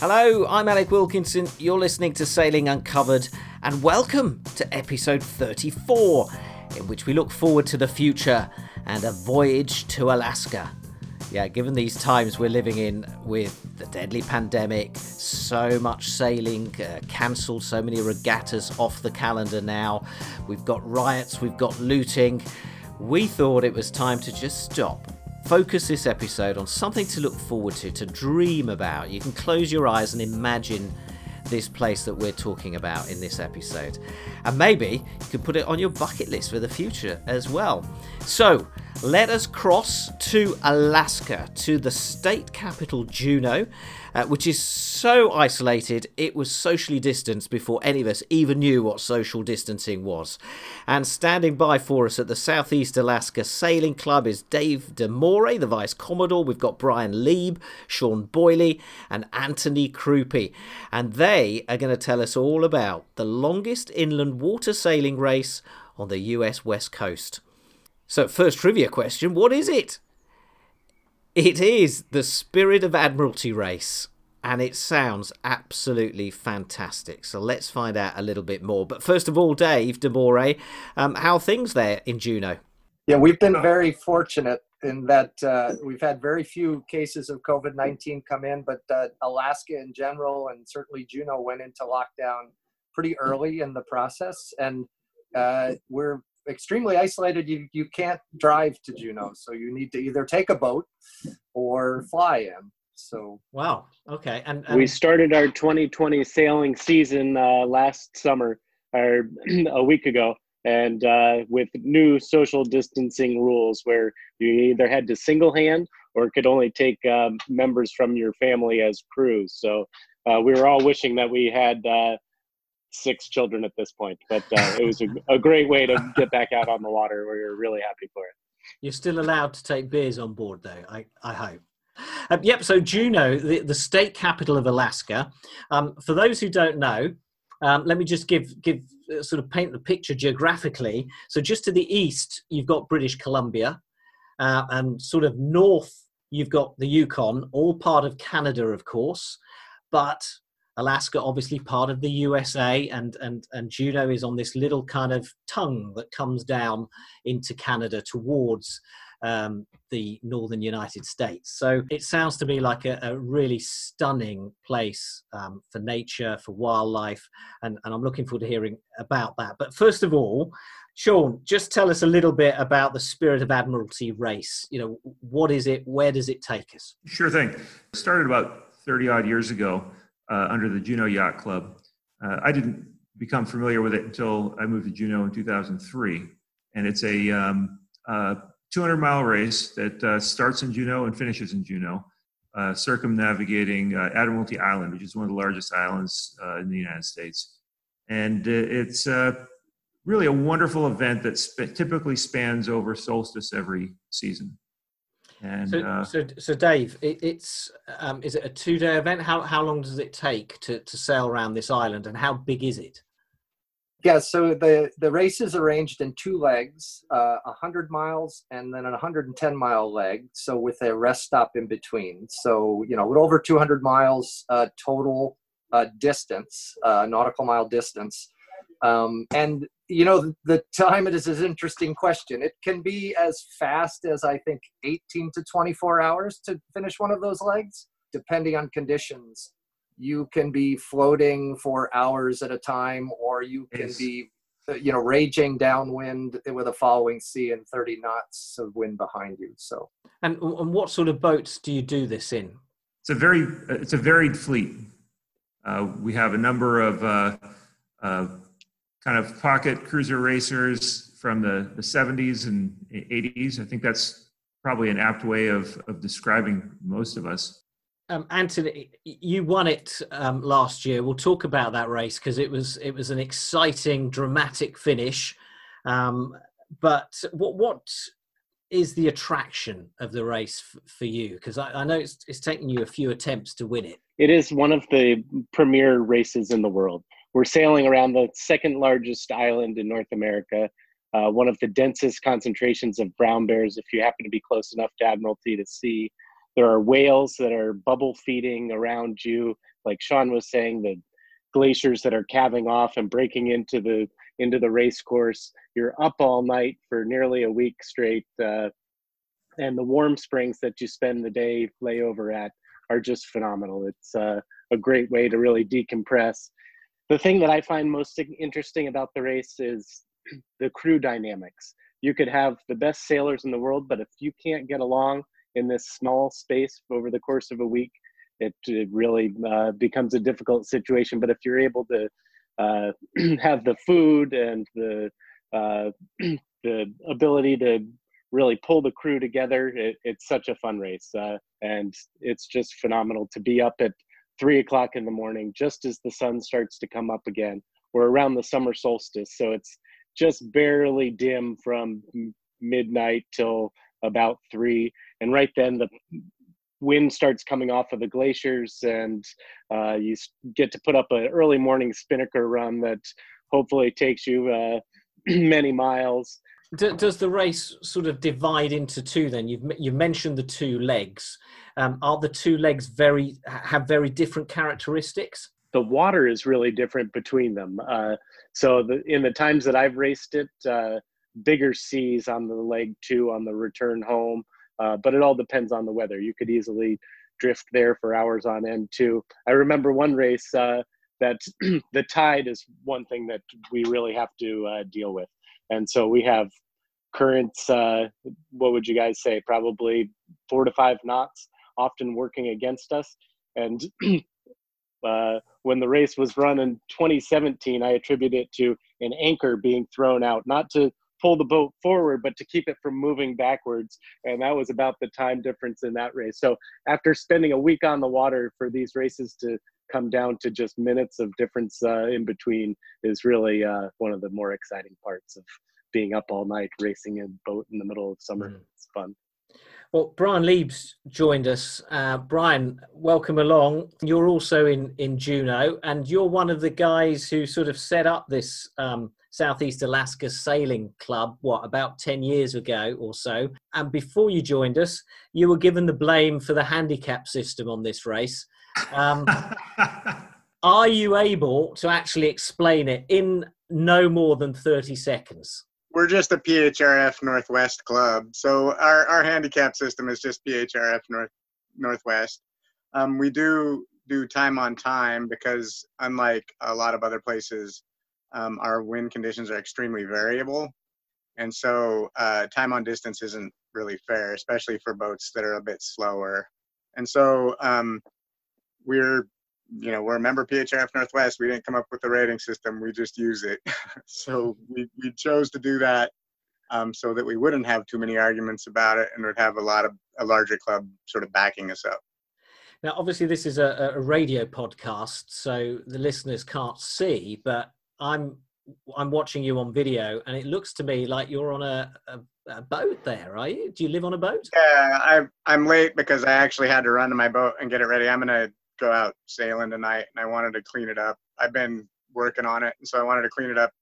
Hello, I'm Alec Wilkinson. You're listening to Sailing Uncovered, and welcome to episode 34, in which we look forward to the future and a voyage to Alaska. Yeah, given these times we're living in with the deadly pandemic, so much sailing uh, cancelled, so many regattas off the calendar now, we've got riots, we've got looting. We thought it was time to just stop focus this episode on something to look forward to, to dream about. You can close your eyes and imagine this place that we're talking about in this episode. And maybe you could put it on your bucket list for the future as well. So let us cross to Alaska, to the state capital Juneau, uh, which is so isolated it was socially distanced before any of us even knew what social distancing was. And standing by for us at the Southeast Alaska Sailing Club is Dave DeMore, the Vice Commodore. We've got Brian Lieb, Sean Boyley, and Anthony Krupe. And they are going to tell us all about the longest inland water sailing race on the US West Coast. So, first trivia question what is it? It is the Spirit of Admiralty race, and it sounds absolutely fantastic. So, let's find out a little bit more. But first of all, Dave DeMore, um, how things there in Juneau? Yeah, we've been very fortunate in that uh, we've had very few cases of COVID 19 come in, but uh, Alaska in general and certainly Juneau went into lockdown pretty early in the process. And uh, we're extremely isolated. You you can't drive to Juneau, so you need to either take a boat or fly in. So wow, okay. And, and... we started our 2020 sailing season uh, last summer or a week ago, and uh, with new social distancing rules where you either had to single hand or could only take um, members from your family as crews. So uh, we were all wishing that we had uh, six children at this point. But uh, it was a, a, great way to get back out on the water. We were really happy for it. You're still allowed to take beers on board, though. I, I hope. Um, yep. So Juneau, the, the state capital of Alaska. Um, for those who don't know, um, let me just give give uh, sort of paint the picture geographically. So just to the east, you've got British Columbia, uh, and sort of north, you've got the Yukon, all part of Canada, of course. But Alaska, obviously part of the USA, and and and Juneau is on this little kind of tongue that comes down into Canada towards um, the northern United States. So it sounds to me like a, a really stunning place um, for nature, for wildlife, and, and I'm looking forward to hearing about that. But first of all, Sean, just tell us a little bit about the Spirit of Admiralty race. You know, what is it? Where does it take us? Sure thing. It started about 30 odd years ago uh, under the Juneau Yacht Club. Uh, I didn't become familiar with it until I moved to Juneau in 2003. And it's a um, uh, 200 mile race that uh, starts in Juneau and finishes in Juneau, uh, circumnavigating uh, Admiralty Island, which is one of the largest islands in the United States. And it's really a wonderful event that sp- typically spans over solstice every season. And so, uh, so, so Dave, it, it's um, is it a two-day event? How how long does it take to to sail around this island, and how big is it? Yeah, so the the race is arranged in two legs, uh, 100 miles and then a 110 mile leg. So with a rest stop in between. So you know, with over 200 miles uh, total uh, distance, uh, nautical mile distance. Um, and you know, the time it is an interesting question. It can be as fast as I think 18 to 24 hours to finish one of those legs, depending on conditions. You can be floating for hours at a time, or you can yes. be, uh, you know, raging downwind with a following sea and 30 knots of wind behind you. So, and, and what sort of boats do you do this in? It's a very, it's a varied fleet. Uh, we have a number of uh, uh, kind of pocket cruiser racers from the, the 70s and 80s. I think that's probably an apt way of, of describing most of us. Um, Anthony, you won it um, last year. We'll talk about that race because it was it was an exciting, dramatic finish. Um, but what what is the attraction of the race f- for you? Because I, I, know it's, it's taken you a few attempts to win it. It is one of the premier races in the world. We're sailing around the second largest island in North America, uh, one of the densest concentrations of brown bears. If you happen to be close enough to Admiralty to see, there are whales that are bubble feeding around you. like Sean was saying, the glaciers that are calving off and breaking into the into the race course. You're up all night for nearly a week straight, uh, and the warm springs that you spend the day layover at are just phenomenal. It's uh, a great way to really decompress. The thing that I find most interesting about the race is the crew dynamics. You could have the best sailors in the world, but if you can't get along in this small space over the course of a week, it, it really uh, becomes a difficult situation. But if you're able to uh, have the food and the uh, the ability to really pull the crew together, it, it's such a fun race, uh, and it's just phenomenal to be up at three o'clock in the morning just as the sun starts to come up again. We're around the summer solstice, so it's just barely dim from midnight till about three and right then the wind starts coming off of the glaciers and uh, you get to put up an early morning spinnaker run that hopefully takes you uh, many miles does the race sort of divide into two then? You've you mentioned the two legs. Um, are the two legs very have very different characteristics? The water is really different between them. Uh, so the, in the times that i've raced it uh, bigger seas on the leg two on the return home uh, but it all depends on the weather. You could easily drift there for hours on end too. I remember one race uh, that the tide is one thing that we really have to uh, deal with, and so we have currents. Uh, what would you guys say? Probably four to five knots, often working against us. And uh, when the race was run in 2017, I attribute it to an anchor being thrown out, not to pull the boat forward, but to keep it from moving backwards. And that was about the time difference in that race. So after spending a week on the water for these races to come down to just minutes of difference uh, in between is really uh, one of the more exciting parts of being up all night racing a boat in the middle of summer. Mm. It's fun. Well, Brian Liebs joined us. Uh, Brian, welcome along. You're also in in Juneau, and you're one of the guys who sort of set up this um, Southeast Alaska Sailing Club, what, about 10 years ago or so. And before you joined us, you were given the blame for the handicap system on this race. Um, are you able to actually explain it in no more than 30 seconds? We're just a PHRF Northwest club. So our, our handicap system is just PHRF North Northwest. Um, we do do time on time because unlike a lot of other places, um, our wind conditions are extremely variable. And so uh, time on distance isn't really fair, especially for boats that are a bit slower. And so um, we're, you know, we're a member PHRF Northwest. We didn't come up with the rating system. We just use it. so we, we chose to do that um, so that we wouldn't have too many arguments about it and would have a lot of a larger club sort of backing us up. Now, obviously, this is a, a radio podcast, so the listeners can't see, but I'm I'm watching you on video, and it looks to me like you're on a, a, a, boat there, are you? Do you live on a boat? Yeah, I, I'm late because I actually had to run to my boat and get it ready. I'm gonna go out sailing tonight, and I wanted to clean it up. I've been working on it, and so I wanted to clean it up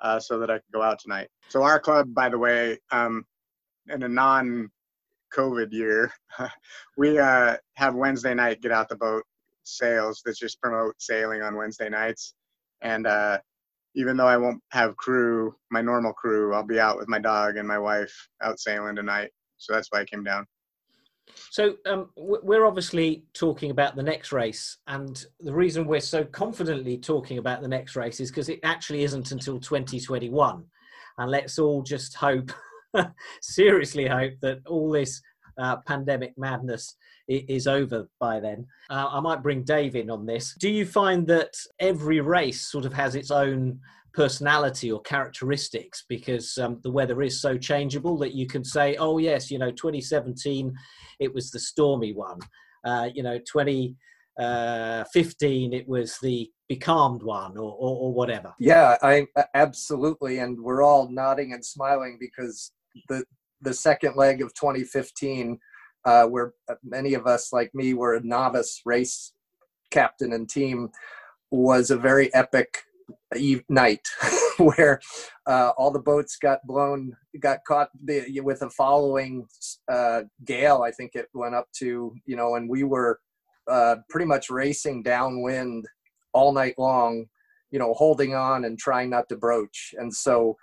uh, so that I could go out tonight. So our club, by the way, um, in a non-COVID year, we uh, have Wednesday night get out the boat sales that just promote sailing on Wednesday nights and uh, even though I won't have crew, my normal crew, I'll be out with my dog and my wife out sailing tonight. So that's why I came down. So um, we're obviously talking about the next race, and the reason we're so confidently talking about the next race is because it actually isn't until 2021. And let's all just hope, seriously hope, that all this uh, pandemic madness is over by then. Uh, I might bring Dave in on this. Do you find that every race sort of has its own personality or characteristics because um, the weather is so changeable that you can say, oh, yes, you know, 2017, it was the stormy one. Uh, you know, 2015, uh, it was the becalmed one or, or, or whatever. Yeah, I absolutely. And we're all nodding and smiling because the, the second leg of 2015 uh, where many of us, like me, were a novice race captain and team, was a very epic night where uh, all the boats got blown, got caught the, with a following uh, gale. I think it went up to you know, and we were uh, pretty much racing downwind all night long, you know, holding on and trying not to broach. And so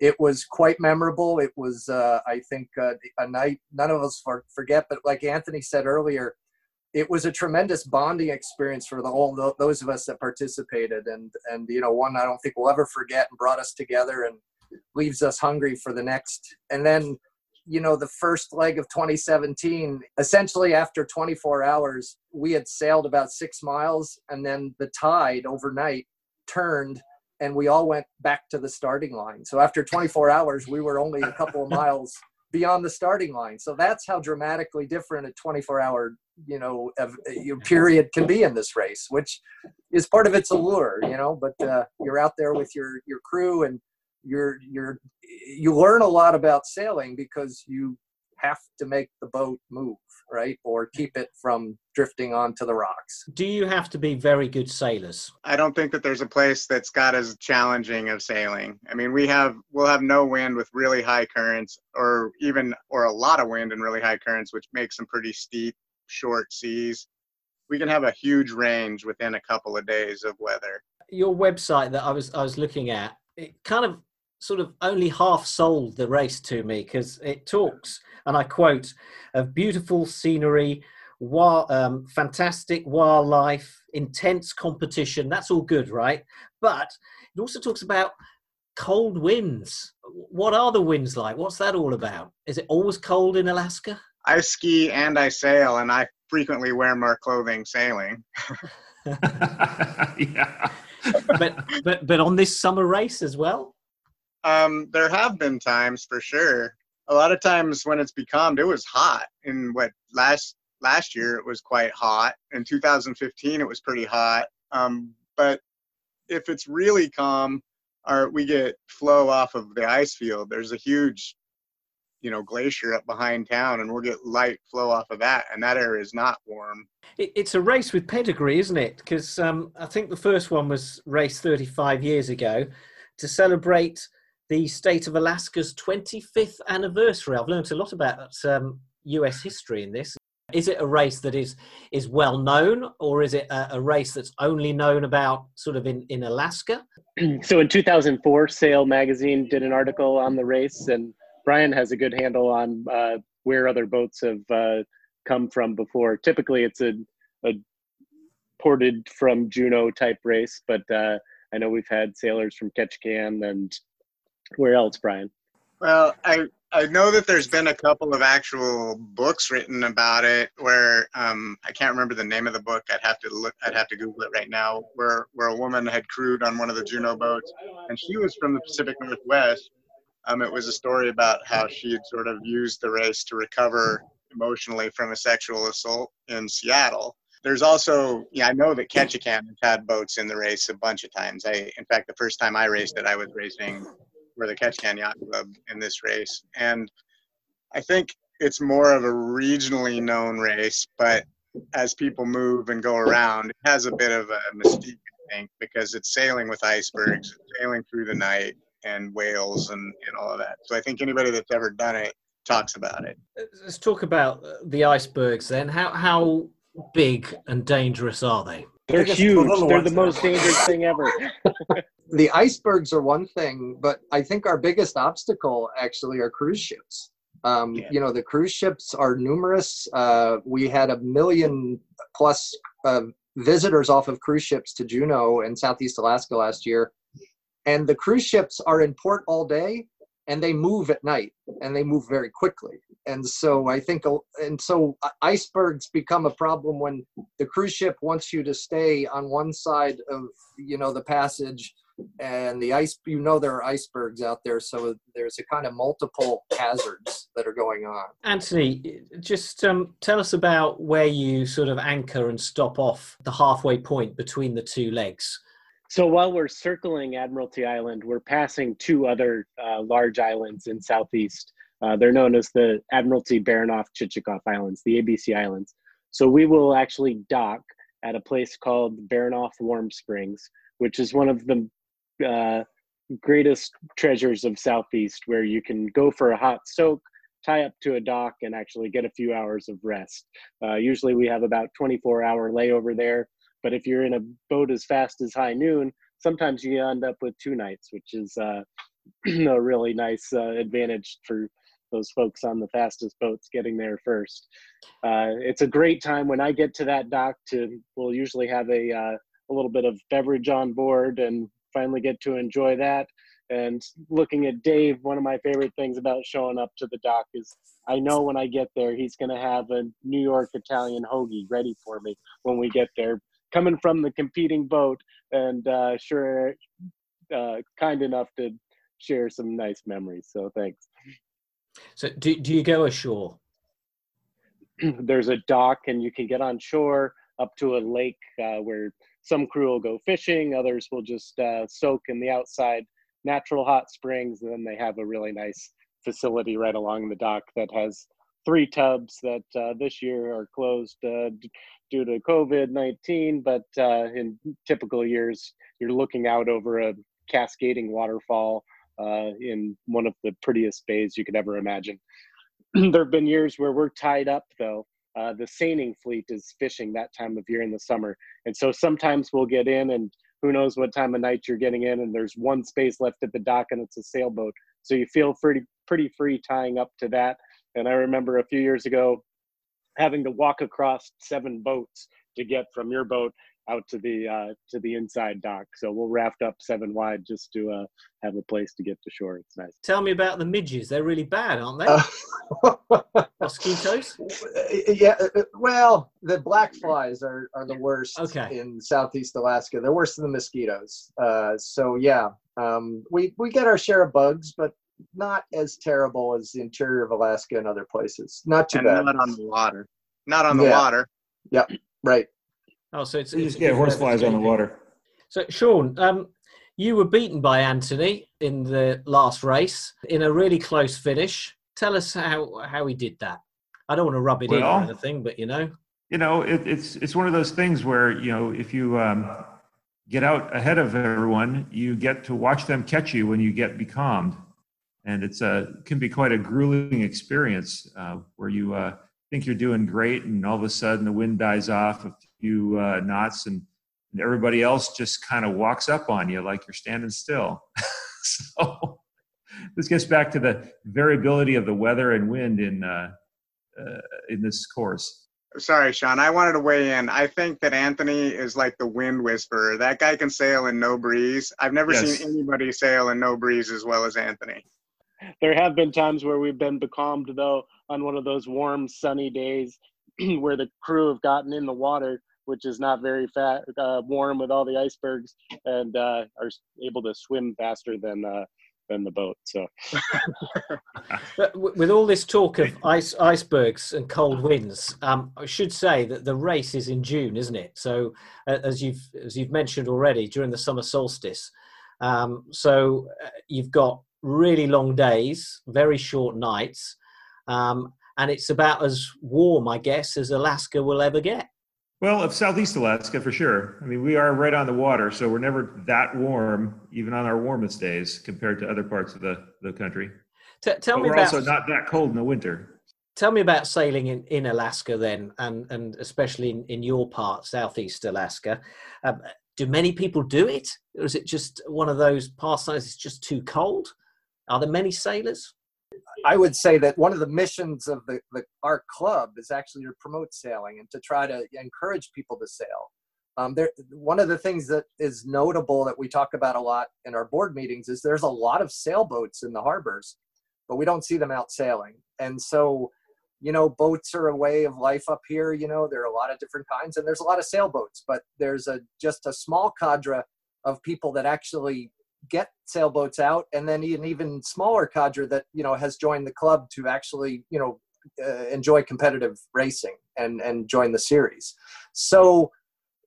it was quite memorable. It was, uh, I think, uh, a night none of us forget. But like Anthony said earlier, it was a tremendous bonding experience for the whole those of us that participated, and and you know, one I don't think we'll ever forget, and brought us together and leaves us hungry for the next. And then, you know, the first leg of 2017, essentially after 24 hours, we had sailed about six miles, and then the tide overnight turned and we all went back to the starting line. So after 24 hours, we were only a couple of miles beyond the starting line. So that's how dramatically different a 24 hour, you know, uh, period can be in this race, which is part of its allure, you know, but uh, you're out there with your, your crew and you're, you're, you learn a lot about sailing because you have to make the boat move, right? Or keep it from drifting onto the rocks. Do you have to be very good sailors? I don't think that there's a place that's got as challenging of sailing. I mean, we have we'll have no wind with really high currents or even or a lot of wind and really high currents which makes some pretty steep short seas. We can have a huge range within a couple of days of weather. Your website that I was I was looking at, it kind of sort of only half sold the race to me because it talks, and I quote, of beautiful scenery, wild, um, fantastic wildlife, intense competition. That's all good, right? But it also talks about cold winds. What are the winds like? What's that all about? Is it always cold in Alaska? I ski and I sail, and I frequently wear more clothing sailing. yeah. but but but on this summer race as well um, there have been times for sure. A lot of times when it's becalmed, it was hot. In what last last year it was quite hot. In 2015 it was pretty hot. Um, but if it's really calm, our, we get flow off of the ice field. There's a huge, you know, glacier up behind town, and we'll get light flow off of that, and that area is not warm. It, it's a race with pedigree, isn't it? Because um, I think the first one was raced 35 years ago to celebrate the state of Alaska's 25th anniversary. I've learned a lot about um, US history in this. Is it a race that is is well known, or is it a, a race that's only known about sort of in, in Alaska? So in 2004, Sail magazine did an article on the race, and Brian has a good handle on uh, where other boats have uh, come from before. Typically, it's a, a ported from Juneau type race, but uh, I know we've had sailors from Ketchikan and where else, Brian? Well, I I know that there's been a couple of actual books written about it where um, I can't remember the name of the book. I'd have to look. I'd have to Google it right now. Where where a woman had crewed on one of the Juneau boats, and she was from the Pacific Northwest. Um, it was a story about how she had sort of used the race to recover emotionally from a sexual assault in Seattle. There's also, yeah, I know that Ketchikan has had boats in the race a bunch of times. I, in fact, the first time I raced it, I was racing for the Ketchikan Yacht Club in this race. And I think it's more of a regionally known race, but as people move and go around, it has a bit of a mystique, I think, because it's sailing with icebergs, sailing through the night, and whales and, and all of that. So I think anybody that's ever done it talks about it. Let's talk about the icebergs then. How how big and dangerous are they? They're huge. They're the most dangerous thing ever. the icebergs are one thing, but I think our biggest obstacle actually are cruise ships. Um, yeah. You know, the cruise ships are numerous. Uh, we had a million plus uh, visitors off of cruise ships to Juneau and Southeast Alaska last year. And the cruise ships are in port all day and they move at night and they move very quickly. And so i think and so icebergs become a problem when the cruise ship wants you to stay on one side of you know the passage and the ice you know there are icebergs out there so there's a kind of multiple hazards that are going on. Anthony just um, tell us about where you sort of anchor and stop off the halfway point between the two legs so while we're circling Admiralty Island, we're passing two other uh, large islands in southeast. Uh, they're known as the Admiralty Baranof Chichagof Islands, the ABC Islands. So we will actually dock at a place called Baranof Warm Springs, which is one of the uh, greatest treasures of southeast, where you can go for a hot soak, tie up to a dock and actually get a few hours of rest. Uh, usually we have about 24 hour layover there, but if you're in a boat as fast as high noon, sometimes you end up with two nights, which is uh, a really nice uh, advantage for those folks on the fastest boats getting there first. Uh, it's a great time when I get to that dock to, we'll usually have a, uh, a little bit of beverage on board and finally get to enjoy that. And looking at Dave, one of my favorite things about showing up to the dock is I know when I get there, he's going to have a New York Italian hoagie ready for me when we get there. Coming from the competing boat, and uh, sure, uh, kind enough to share some nice memories. So thanks. So, do, do you go ashore? There's a dock, and you can get on shore up to a lake uh, where some crew will go fishing, others will just uh, soak in the outside natural hot springs, and then they have a really nice facility right along the dock that has three tubs that uh, this year are closed uh, due to COVID 19. But uh, in typical years, you're looking out over a cascading waterfall uh, in one of the prettiest bays you could ever imagine. there have been years where we're tied up, though. Uh, the seining fleet is fishing that time of year in the summer. And so sometimes we'll get in, and who knows what time of night you're getting in, and there's one space left at the dock, and it's a sailboat. So you feel pretty, pretty free tying up to that. And I remember a few years ago having to walk across seven boats to get from your boat out to the uh, to the inside dock. So we'll raft up seven wide just to uh, have a place to get to shore. It's nice. Tell me about the midges. They're really bad, aren't they? Uh, Mosquitoes. yeah, uh, well, the black flies are, are the worst Okay. in Southeast Alaska. They're worse than the mosquitoes. Uh, so yeah, um, we we get our share of bugs, but not as terrible as the interior of Alaska and other places. Not too and bad. not on the water. Not on the water. Yeah. water. Right. Oh, so it's, You it's just get horseflies on the water. So, Sean, um, you were beaten by Anthony in the last race in a really close finish. Tell us how how he did that. I don't want to rub it in or Well- anything, but you know, You know, it, it's it's one of those things where you know if you um, get out ahead of everyone, you get to watch them catch you when you get becalmed, and it's a can be quite a grueling experience uh, where you uh, think you're doing great, and all of a sudden the wind dies off a few uh, knots, and, and everybody else just kind of walks up on you like you're standing still. so this gets back to the variability of the weather and wind in uh, uh, in this course. Sorry, Sean. I wanted to weigh in. I think that Anthony is like the wind whisperer. That guy can sail in no breeze. I've never Yes. seen anybody sail in no breeze as well as Anthony. There have been times where we've been becalmed, though, on one of those warm, sunny days where the crew have gotten in the water, which is not very fat, uh, warm with all the icebergs, and uh, are able to swim faster than uh, than the boat. So with all this talk of ice icebergs and cold winds, um, I should say that the race is in June, isn't it? So, as you've as you've mentioned already, during the summer solstice. Um, so uh, you've got really long days, very short nights, um, and it's about as warm, I guess, as Alaska will ever get. Well, of Southeast Alaska for sure. I mean, we are right on the water, so we're never that warm, even on our warmest days, compared to other parts of the, the country. T- tell But me we're about also not that cold in the winter. tell me about sailing in, in Alaska then, and and especially in, in your part, Southeast Alaska. Um, do many people do it, or is it just one of those pastimes? It's just too cold. Are there many sailors? I would say that one of the missions of the, the our club is actually to promote sailing and to try to encourage people to sail. Um, there, one of the things that is notable that we talk about a lot in our board meetings is there's a lot of sailboats in the harbors, but we don't see them out sailing. And so, you know, boats are a way of life up here. You know, there are a lot of different kinds, and there's a lot of sailboats, but there's a just a small cadre of people that actually get sailboats out and then an even smaller cadre that you know has joined the club to actually you know uh, enjoy competitive racing and and join the series. So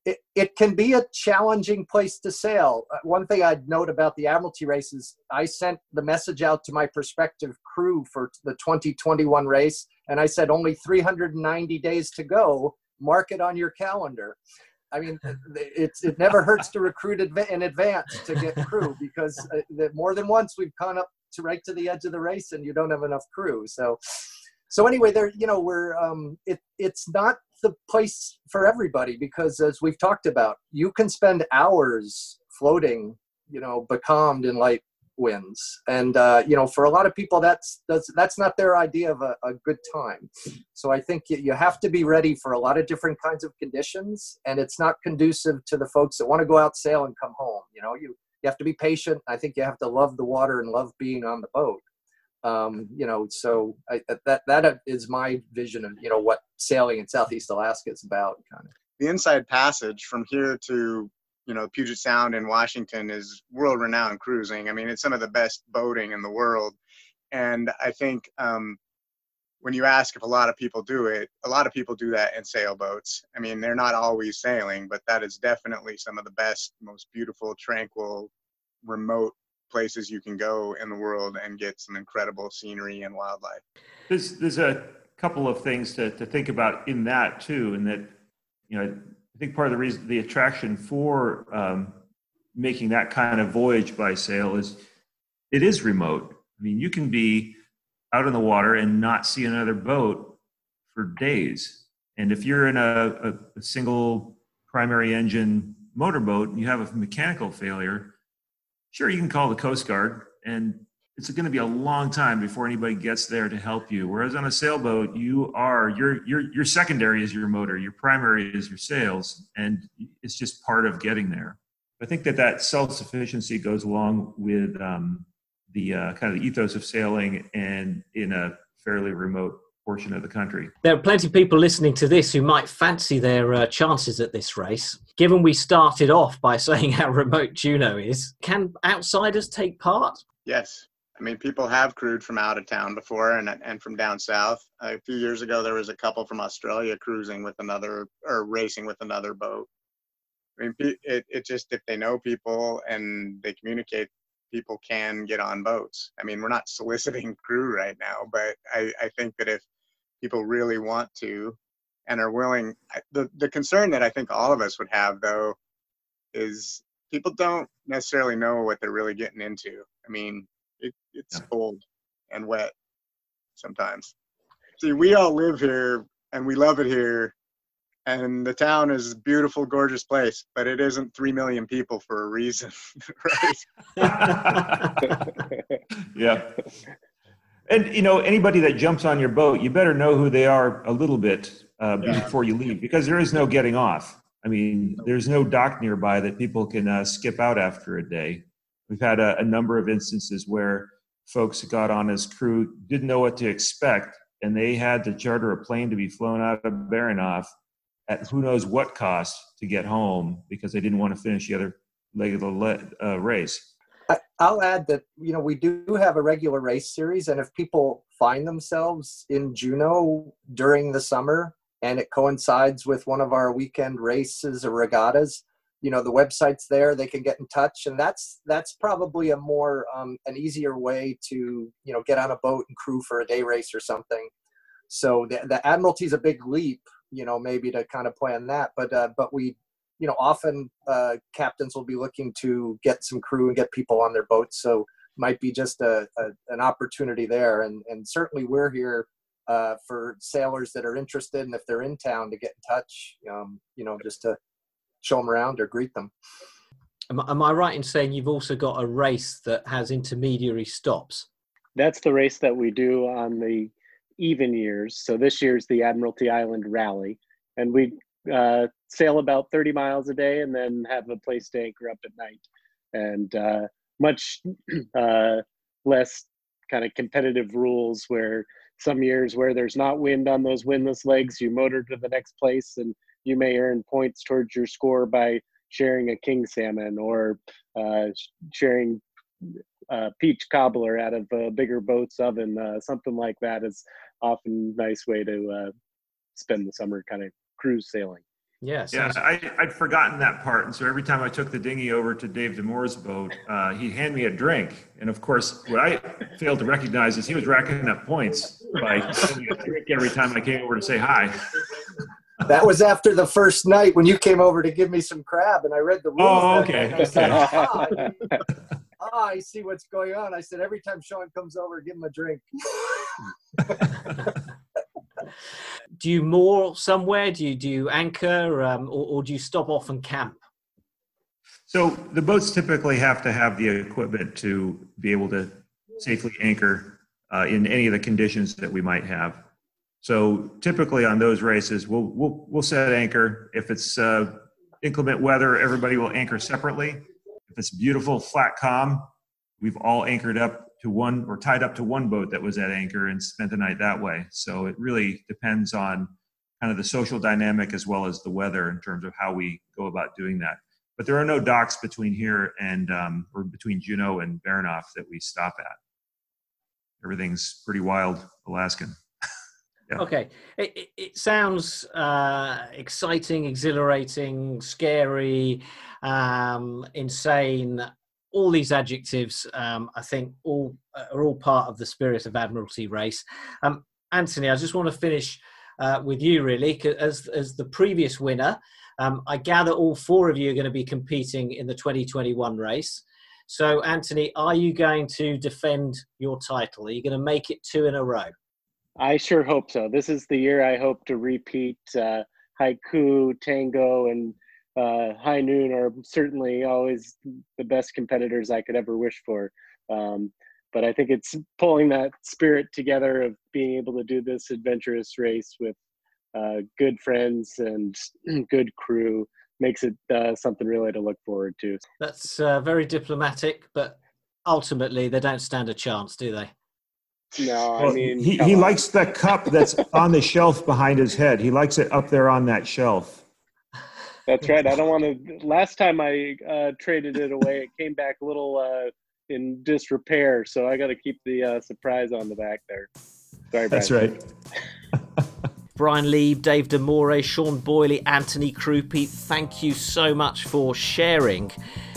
it, it can be a challenging place to sail. Uh, one thing i'd note about the admiralty races i sent the message out to my prospective crew for the 2021 race and i said only 390 days to go. Mark it on your calendar I mean, it's it never hurts to recruit in advance to get crew because uh, more than once we've gone up to right to the edge of the race and you don't have enough crew. So, so anyway, there, you know, we're um, it it's not the place for everybody because as we've talked about, you can spend hours floating, you know, becalmed in light wins. And uh, you know for a lot of people that's that's that's not their idea of a, a good time. So i think you, have to be ready for a lot of different kinds of conditions and it's not conducive to the folks that want to go out sail and come home you know? You you have to be patient. I think you have to love the water and love being on the boat. Um, you know so I, that that is my vision of you know what sailing in southeast alaska is about kind of the inside passage from here to you know, Puget Sound in Washington is world renowned cruising. I mean, it's some of the best boating in the world. And I think um, when you ask if a lot of people do it, a lot of people do that in sailboats. I mean, they're not always sailing, but that is definitely some of the best, most beautiful, tranquil, remote places you can go in the world and get some incredible scenery and wildlife. There's, there's a couple of things to, to think about in that too, and that, you know, I think part of the reason, the attraction for um, making that kind of voyage by sail is it is remote. I mean, you can be out in the water and not see another boat for days. And if you're in a, a, a single primary engine motorboat and you have a mechanical failure, sure, you can call the Coast Guard and it's going to be a long time before anybody gets there to help you. Whereas on a sailboat, you are your your your secondary is your motor, your primary is your sails, and it's just part of getting there. I think that that self sufficiency goes along with um, the uh, kind of the ethos of sailing, and in a fairly remote portion of the country. There are plenty of people listening to this who might fancy their uh, chances at this race. Given we started off by saying how remote Juneau is, can outsiders take part? Yes, I mean, people have crewed from out of town before and, and from down south. A few years ago, there was a couple from Australia cruising with another or racing with another boat. I mean, it, it just, if they know people and they communicate, people can get on boats. I mean, we're not soliciting crew right now, but I, I think that if people really want to and are willing, the, the concern that I think all of us would have though is people don't necessarily know what they're really getting into. I mean, it's yeah. cold and wet sometimes. See, we all live here and we love it here, and the town is a beautiful, gorgeous place, but it isn't three million people for a reason, right? yeah. And you know, anybody that jumps on your boat, you better know who they are a little bit uh, yeah. before you leave, because there is no getting off. I mean, there's no dock nearby that people can uh, skip out after a day. We've had a, a number of instances where folks that got on as crew didn't know what to expect, and they had to charter a plane to be flown out of Baranof at who knows what cost to get home because they didn't want to finish the other leg of the le- uh, race. I'll add that you know we do have a regular race series, and if people find themselves in Juneau during the summer and it coincides with one of our weekend races or regattas, you know the website's there they can get in touch and that's that's probably a more um, an easier way to you know get on a boat and crew for a day race or something. So the, the admiralty's a big leap you know maybe to kind of plan that but uh, but we you know often uh, captains will be looking to get some crew and get people on their boats so might be just a, a an opportunity there and and certainly we're here uh, for sailors that are interested and if they're in town to get in touch um, you know just to show them around or greet them. Am, am I right in saying you've also got a race that has intermediary stops? That's the race that we do on the even years. So this year's the Admiralty Island Rally, and we uh, sail about 30 miles a day and then have a place to anchor up at night. And uh, much uh, less kind of competitive rules where some years where there's not wind on those windless legs, you motor to the next place and you may earn points towards your score by sharing a king salmon or uh, sharing uh, peach cobbler out of a bigger boat's oven. Uh, something like that is often a nice way to uh, spend the summer kind of cruise sailing. Yes. Yeah, I, would forgotten that part. And so every time I took the dinghy over to Dave Damour's boat, uh, he'd hand me a drink. And of course, what I failed to recognize is he was racking up points by sending a drink every time I came over to say hi that was after the first night when you came over to give me some crab and I read the rules. Oh, okay. I said, ah, ah, I see what's going on. I said, every time Sean comes over, give him a drink. do you moor somewhere? Do you do you anchor, um, or, or do you stop off and camp? So the boats typically have to have the equipment to be able to safely anchor uh, in any of the conditions that we might have. So typically on those races, we'll we'll we'll set anchor. If it's uh, inclement weather, everybody will anchor separately. If it's beautiful, flat, calm, we've all anchored up to one or tied up to one boat that was at anchor and spent the night that way. So it really depends on kind of the social dynamic as well as the weather in terms of how we go about doing that. But there are no docks between here and um, or between Juneau and Baranof that we stop at. Everything's pretty wild Alaskan. Yeah. Okay, it, it, sounds uh, exciting, exhilarating, scary, um, insane. All these adjectives, um, I think, all are all part of the spirit of Admiralty race. Um, Anthony, I just want to finish uh, with you, really, as as the previous winner. Um, I gather all four of you are going to be competing in the 2021 race. So, Anthony, are you going to defend your title? Are you going to make it two in a row? I sure hope so. This is the year I hope to repeat. Uh, haiku, tango, and uh, high noon are certainly always the best competitors I could ever wish for. Um, but I think it's pulling that spirit together of being able to do this adventurous race with uh, good friends and good crew makes it uh, something really to look forward to. That's uh, very diplomatic, but ultimately they don't stand a chance, do they? No, I mean he, he likes the cup that's on the shelf behind his head. He likes it up there on that shelf. That's right. I don't want to. Last time I uh, traded it away, it came back a little uh, in disrepair, so I got to keep the uh, surprise on the back there. Sorry, That's right. Brian Lieb, Dave Demore, Sean Boyley, Anthony Krupe, thank you so much for sharing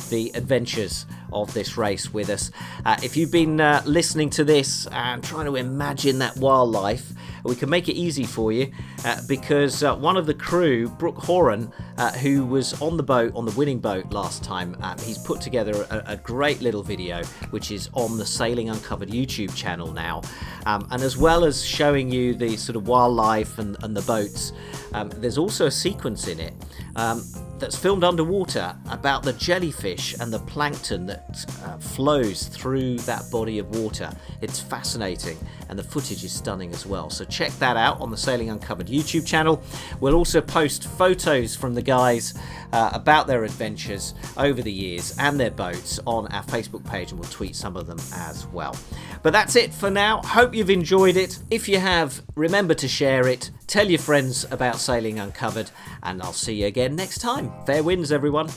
the adventures of this race with us. Uh, if you've been uh, listening to this and trying to imagine that wildlife, we can make it easy for you uh, because uh, one of the crew, Brooke Horan, uh, who was on the boat, on the winning boat last time, um, he's put together a, a, great little video which is on the Sailing Uncovered YouTube channel now. Um, and as well as showing you the sort of wildlife and, and the boats, um, there's also a sequence in it um, that's filmed underwater about the jellyfish and the plankton that uh, flows through that body of water. It's fascinating, and the footage is stunning as well. So check that out on the Sailing Uncovered YouTube channel. We'll also post photos from the guys uh, about their adventures over the years and their boats on our Facebook page, and we'll tweet some of them as well. But that's it for now. Hope you've enjoyed it. If you have, remember to share it, tell your friends about Sailing Uncovered, and I'll see you again next time. Fair winds, everyone.